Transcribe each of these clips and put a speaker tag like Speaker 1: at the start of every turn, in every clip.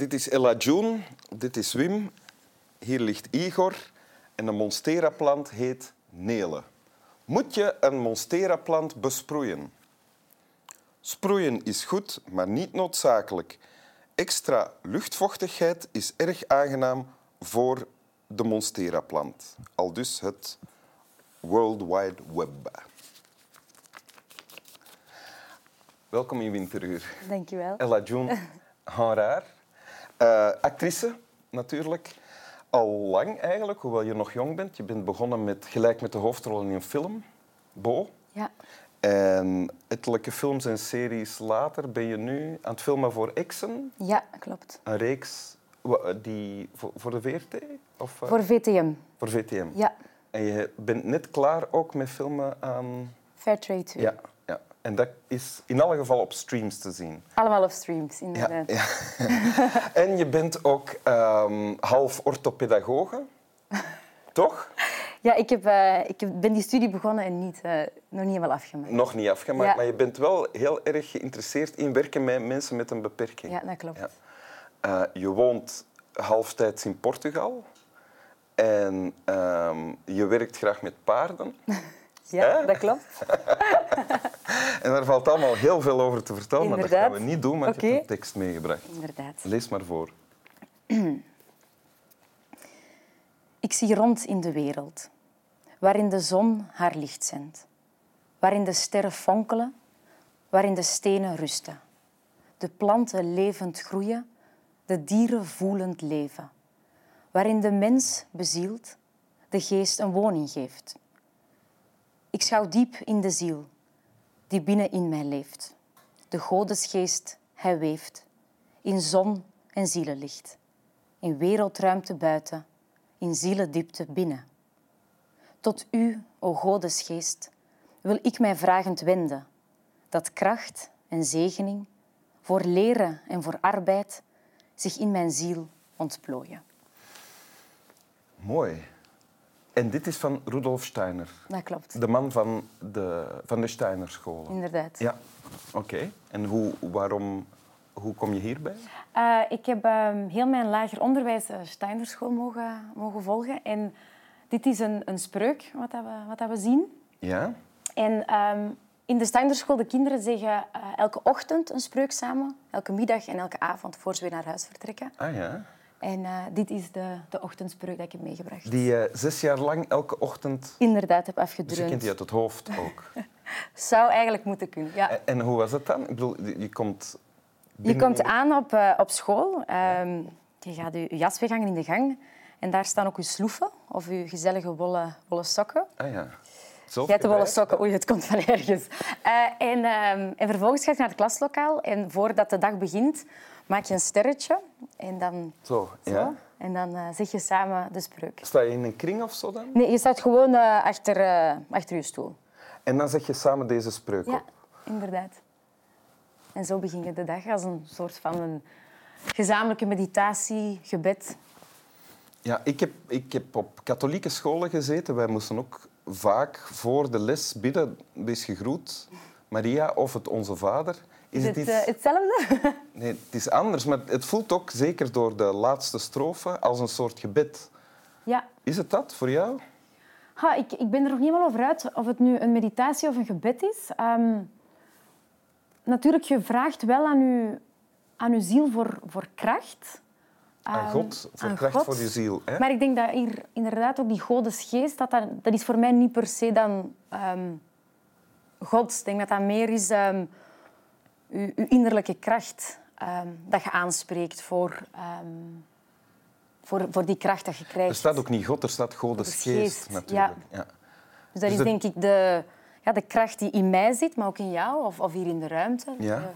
Speaker 1: dit is Ella June, dit is Wim, hier ligt Igor en de monstera-plant heet Nele. Moet je een monstera-plant besproeien? Sproeien is goed, maar niet noodzakelijk. Extra luchtvochtigheid is erg aangenaam voor de monstera-plant. Al dus het World Wide Web. Welkom in Winteruur.
Speaker 2: Dankjewel.
Speaker 1: Ella June Hanraar. Uh, actrice, natuurlijk. Al lang eigenlijk, hoewel je nog jong bent. Je bent begonnen met, gelijk met de hoofdrol in een film, Bo.
Speaker 2: Ja.
Speaker 1: En ettelijke films en series later ben je nu aan het filmen voor Exen.
Speaker 2: Ja, klopt.
Speaker 1: Een reeks die, voor, voor de VRT? Of,
Speaker 2: uh, voor VTM.
Speaker 1: Voor VTM.
Speaker 2: Ja.
Speaker 1: En je bent net klaar ook met filmen aan...
Speaker 2: Fairtrade 2.
Speaker 1: Ja, ja. En dat is in alle geval op streams te zien.
Speaker 2: Allemaal op streams, inderdaad.
Speaker 1: Ja, ja. en je bent ook um, half orthopedagoge, toch?
Speaker 2: Ja, ik, heb, uh, ik ben die studie begonnen en niet, uh, nog niet helemaal afgemaakt.
Speaker 1: Nog niet afgemaakt, ja. maar je bent wel heel erg geïnteresseerd in werken met mensen met een beperking.
Speaker 2: Ja, dat klopt. Ja.
Speaker 1: Uh, je woont halftijds in Portugal en um, je werkt graag met paarden.
Speaker 2: ja, dat klopt.
Speaker 1: en daar valt allemaal heel veel over te vertellen, Inderdaad. maar dat gaan we niet doen, maar okay. je hebt een tekst meegebracht.
Speaker 2: Inderdaad.
Speaker 1: Lees maar voor.
Speaker 2: Ik zie rond in de wereld, waarin de zon haar licht zendt, waarin de sterren fonkelen, waarin de stenen rusten, de planten levend groeien, de dieren voelend leven, waarin de mens bezielt, de geest een woning geeft. Ik schouw diep in de ziel, die binnen in mij leeft. De godesgeest, hij weeft, in zon en zielenlicht, in wereldruimte buiten, in zielendiepte binnen. Tot u, o Godesgeest, wil ik mij vragend wenden, dat kracht en zegening voor leren en voor arbeid zich in mijn ziel ontplooien.
Speaker 1: Mooi. En dit is van Rudolf Steiner.
Speaker 2: Dat klopt.
Speaker 1: De man van de, van de Steiner-scholen.
Speaker 2: Inderdaad.
Speaker 1: Ja, oké. En hoe, waarom, hoe kom je hierbij?
Speaker 2: Uh, ik heb uh, heel mijn lager onderwijs uh, Steinerschool mogen, mogen volgen. En dit is een, een spreuk wat, dat we, wat dat we zien.
Speaker 1: Ja.
Speaker 2: En um, in de Steinerschool, de kinderen zeggen uh, elke ochtend een spreuk samen. Elke middag en elke avond voor ze weer naar huis vertrekken.
Speaker 1: Ah ja.
Speaker 2: En uh, dit is de, de ochtendspreuk die ik heb meegebracht.
Speaker 1: Die je zes jaar lang elke ochtend...
Speaker 2: Inderdaad, heb afgedreund. Dus
Speaker 1: je kent die uit het hoofd ook?
Speaker 2: Zou eigenlijk moeten kunnen, ja.
Speaker 1: En, en hoe was het dan? Ik bedoel, je komt...
Speaker 2: Je komt aan op, uh, op school. Um, je gaat je, je jas weghangen in de gang. En daar staan ook je sloeven of je gezellige wollen, wollen sokken.
Speaker 1: Ah ja.
Speaker 2: Jij hebt de wollen sokken. Oei, het komt van ergens. Uh, en, um, en vervolgens ga je naar het klaslokaal. En voordat de dag begint, maak je een sterretje. En dan...
Speaker 1: Zo, zo. ja.
Speaker 2: En dan uh, zeg je samen de spreuk.
Speaker 1: Sta je in een kring of zo dan?
Speaker 2: Nee, je staat gewoon uh, achter, achter je stoel.
Speaker 1: En dan zeg je samen deze spreuk
Speaker 2: ja,
Speaker 1: op?
Speaker 2: inderdaad. En zo begin je de dag als een soort van een gezamenlijke meditatie, gebed.
Speaker 1: Ja, ik heb, ik heb op katholieke scholen gezeten. Wij moesten ook vaak voor de les bidden. Wees gegroet, Maria of het Onze Vader.
Speaker 2: Is, het, het iets... uh, hetzelfde?
Speaker 1: Nee, het is anders. Maar het voelt ook, zeker door de laatste strofe, als een soort gebed.
Speaker 2: Ja.
Speaker 1: Is het dat voor jou?
Speaker 2: Ha, ik, ik ben er nog niet helemaal over uit of het nu een meditatie of een gebed is. Um, natuurlijk, je vraagt wel aan je, aan uw ziel voor, voor kracht.
Speaker 1: Aan um, God, voor
Speaker 2: aan
Speaker 1: kracht
Speaker 2: God.
Speaker 1: voor je ziel. Hè?
Speaker 2: Maar ik denk dat hier inderdaad ook die godesgeest, dat, dat, dat is voor mij niet per se dan um, God. Ik denk dat dat meer is um, uw, uw innerlijke kracht dat je aanspreekt voor, voor, voor die kracht dat je krijgt.
Speaker 1: Er staat ook niet God, er staat godesgeest natuurlijk.
Speaker 2: Ja. ja. Dus dat dus is denk ik de, ja, de kracht die in mij zit, maar ook in jou of, of hier in de ruimte.
Speaker 1: Ja.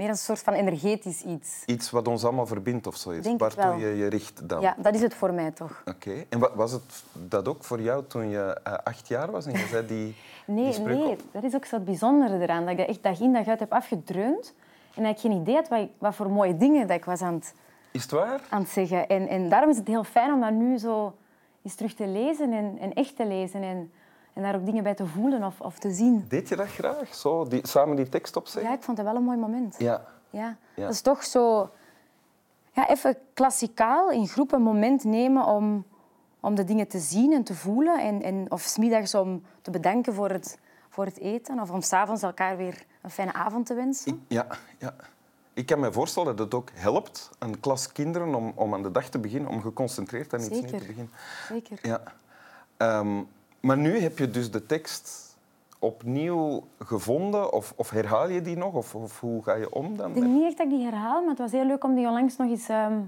Speaker 2: Meer een soort van energetisch iets.
Speaker 1: Iets wat ons allemaal verbindt of zoiets.
Speaker 2: Denk
Speaker 1: Waartoe je je richt dan.
Speaker 2: Ja, dat is het voor mij toch.
Speaker 1: Oké. Okay. En was het dat ook voor jou toen je uh, acht jaar was en je zei die,
Speaker 2: nee,
Speaker 1: die
Speaker 2: Nee,
Speaker 1: op?
Speaker 2: dat is ook zo het bijzondere eraan. Dat ik dat echt dag in dag uit heb afgedreund. En dat ik geen idee had wat, wat voor mooie dingen dat ik was aan het,
Speaker 1: is het waar?
Speaker 2: aan het zeggen. En, en daarom is het heel fijn om dat nu zo eens terug te lezen en, en echt te lezen. En, en daar ook dingen bij te voelen of, of te zien.
Speaker 1: Deed je dat graag? Zo, die, samen die tekst opzeggen?
Speaker 2: Ja, ik vond het wel een mooi moment.
Speaker 1: Ja.
Speaker 2: Ja. ja. Dat is toch zo... ja, even klassikaal in groep een moment nemen om, om de dingen te zien en te voelen. En, en, of smiddags om te bedanken voor het, voor het eten. Of om s'avonds elkaar weer een fijne avond te wensen.
Speaker 1: Ik, ja, ja. Ik kan me voorstellen dat het ook helpt, een klas kinderen, om, om aan de dag te beginnen, om geconcentreerd aan iets nieuws te beginnen.
Speaker 2: Zeker.
Speaker 1: Ja. Ehm, maar nu heb je dus de tekst opnieuw gevonden, of, of herhaal je die nog? Of, of hoe ga je om dan?
Speaker 2: Ik denk niet echt dat ik die herhaal, maar het was heel leuk om die onlangs nog eens ehm,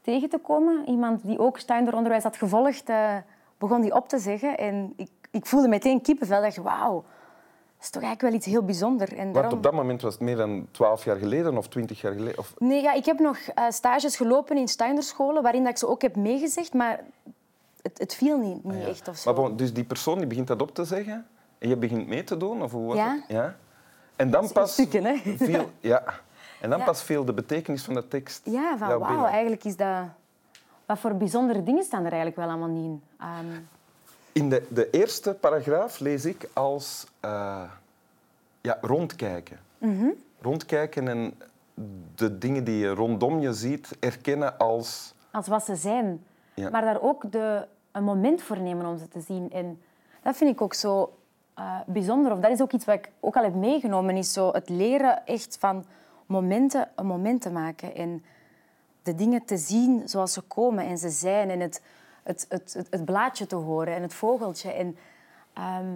Speaker 2: tegen te komen. Iemand die ook Steiner-onderwijs had gevolgd, eh, begon die op te zeggen. En ik, ik voelde meteen kippenvel. Ik dacht, wauw, dat is toch eigenlijk wel iets heel bijzonders. En daarom...
Speaker 1: op dat moment was het meer dan twaalf jaar geleden of twintig jaar geleden? Of...
Speaker 2: Nee, ja, ik heb nog eh, stages gelopen in Steinerscholen, waarin dat ik ze ook heb meegezegd, maar het, het viel niet, niet echt of zo.
Speaker 1: Maar bon, dus die persoon die begint dat op te zeggen en je begint mee te doen? Of hoe was
Speaker 2: Ja.
Speaker 1: het? Ja. En dan pas
Speaker 2: stukken, hè?
Speaker 1: viel, ja. En dan
Speaker 2: Ja.
Speaker 1: pas viel de betekenis van de tekst
Speaker 2: Ja, van wauw, eigenlijk is dat... Wat voor bijzondere dingen staan er eigenlijk wel allemaal niet in. Ehm,
Speaker 1: In de, de eerste paragraaf lees ik als eh, ja, rondkijken.
Speaker 2: Mhm.
Speaker 1: Rondkijken en de dingen die je rondom je ziet erkennen als...
Speaker 2: als wat ze zijn.
Speaker 1: Ja.
Speaker 2: Maar daar ook de, een moment voor nemen om ze te zien. En dat vind ik ook zo eh, bijzonder. Of dat is ook iets wat ik ook al heb meegenomen. Is zo het leren echt van momenten een moment te maken. En de dingen te zien zoals ze komen en ze zijn. En het, het, het, het, blaadje te horen en het vogeltje. En, ehm,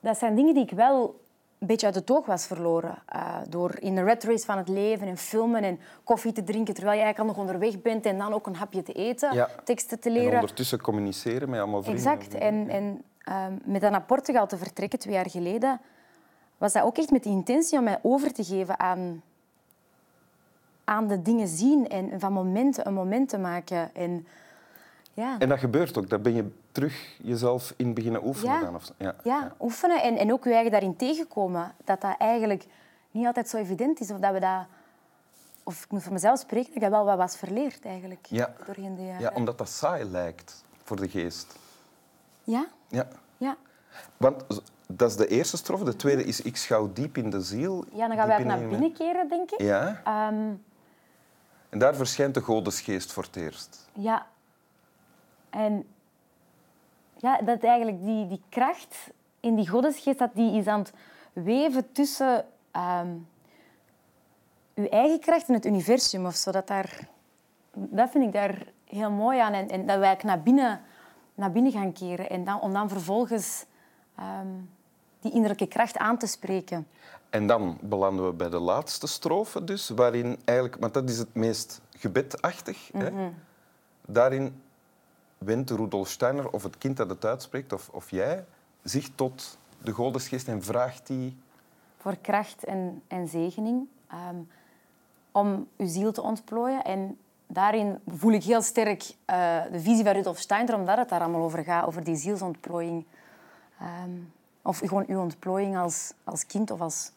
Speaker 2: dat zijn dingen die ik wel een beetje uit het oog was verloren. eh, door in de red race van het leven en filmen en koffie te drinken terwijl je eigenlijk al nog onderweg bent en dan ook een hapje te eten,
Speaker 1: Ja.
Speaker 2: teksten te
Speaker 1: En
Speaker 2: leren.
Speaker 1: ondertussen communiceren met allemaal vrienden.
Speaker 2: Exact. En, en ehm, met dan naar Portugal te vertrekken twee jaar geleden, was dat ook echt met de intentie om mij over te geven aan, aan de dingen zien en van momenten een moment te maken. En, ja.
Speaker 1: En dat gebeurt ook. Dan ben je terug jezelf in beginnen oefenen.
Speaker 2: Ja.
Speaker 1: Dan, of ja.
Speaker 2: Ja, oefenen en, en ook je eigen daarin tegenkomen. Dat dat eigenlijk niet altijd zo evident is. Of dat we dat... Of ik moet voor mezelf spreken, dat ik dat wel wat was verleerd eigenlijk.
Speaker 1: Ja.
Speaker 2: Doorheen de jaren.
Speaker 1: ja, omdat dat saai lijkt voor de geest.
Speaker 2: Ja,
Speaker 1: Ja.
Speaker 2: ja.
Speaker 1: Want dat is de eerste strofe. De tweede is ik schouw diep in de ziel.
Speaker 2: ja dan gaan we naar
Speaker 1: in-
Speaker 2: binnen keren, denk ik.
Speaker 1: Ja.
Speaker 2: Ehm,
Speaker 1: En daar verschijnt de godesgeest voor het eerst.
Speaker 2: Ja. En ja, dat eigenlijk die, die kracht in die goddesgeest, dat die is aan het weven tussen ehm uw eigen kracht en het universum of zo. Dat, daar, dat vind ik daar heel mooi aan. En, en dat wij naar binnen, naar binnen gaan keren. En dan, om dan vervolgens ehm, die innerlijke kracht aan te spreken.
Speaker 1: En dan belanden we bij de laatste strofe, dus, waarin eigenlijk, want dat is het meest gebedachtig.
Speaker 2: Mhm.
Speaker 1: hè? Daarin wendt Rudolf Steiner, of het kind dat het uitspreekt, of, of jij, zich tot de godesgeest en vraagt die...
Speaker 2: voor kracht en, en zegening. ehm, om uw ziel te ontplooien. En daarin voel ik heel sterk eh, de visie van Rudolf Steiner, omdat het daar allemaal over gaat, over die zielsontplooiing. Ehm, of gewoon uw ontplooiing als, als kind of als,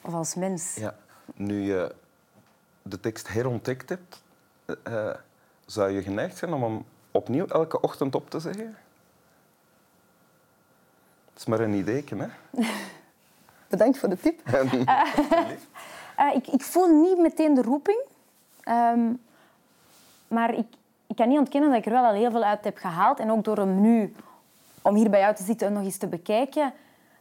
Speaker 2: of als mens.
Speaker 1: Ja, nu je de tekst herontdekt hebt, eh, eh, zou je geneigd zijn om hem opnieuw elke ochtend op te zeggen? Het is maar een ideetje, hè?
Speaker 2: Bedankt voor de tip. Eh, ik, ik voel niet meteen de roeping. Ehm, maar ik, ik kan niet ontkennen dat ik er wel al heel veel uit heb gehaald. En ook door hem nu, om hier bij jou te zitten en nog eens te bekijken,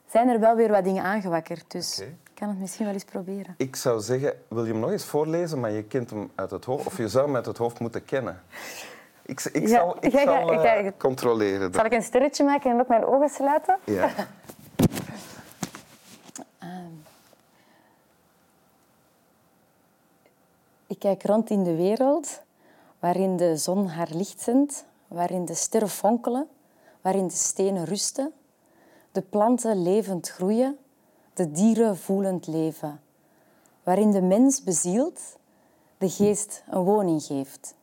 Speaker 2: zijn er wel weer wat dingen aangewakkerd. Dus ik kan het misschien wel eens proberen.
Speaker 1: Ik zou zeggen, wil je hem nog eens voorlezen, maar je kent hem uit het hoofd. Of je zou hem uit het hoofd moeten kennen. Ik, ik
Speaker 2: Ja,
Speaker 1: zal, ik zal eh, controleren.
Speaker 2: Zal ik een sterretje maken en ook mijn ogen sluiten?
Speaker 1: Ja.
Speaker 2: Ik kijk rond in de wereld, waarin de zon haar licht zendt, waarin de sterren fonkelen, waarin de stenen rusten, de planten levend groeien, de dieren voelend leven, waarin de mens bezielt, de geest een woning geeft.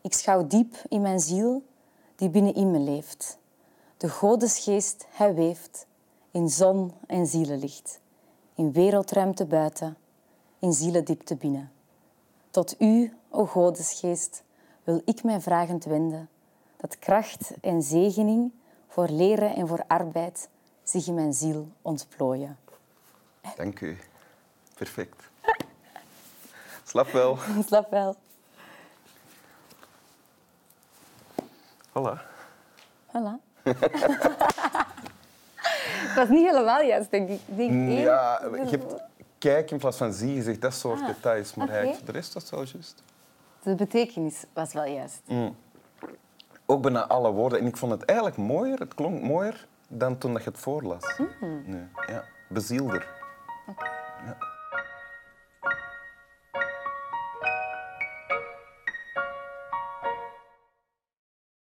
Speaker 2: Ik schouw diep in mijn ziel, die binnenin me leeft. De godesgeest, hij weeft in zon en zielenlicht, in wereldruimte buiten, in zielendiepte binnen. Tot u, o Godesgeest, wil ik mij vragend wenden, dat kracht en zegening voor leren en voor arbeid zich in mijn ziel ontplooien.
Speaker 1: Dank u. Perfect. Slap wel.
Speaker 2: Slap wel.
Speaker 1: Voilà.
Speaker 2: Voilà. Het was niet helemaal juist, denk ik. Denk één-
Speaker 1: Ja, je hebt kijk in plaats van zie gezegd, dat soort
Speaker 2: Ah,
Speaker 1: details. Maar eigenlijk voor de rest was wel juist.
Speaker 2: De betekenis was wel juist.
Speaker 1: Ook bijna alle woorden. En ik vond het eigenlijk mooier, het klonk mooier dan toen dat je het voorlas. Nee, ja, bezielder. Ja.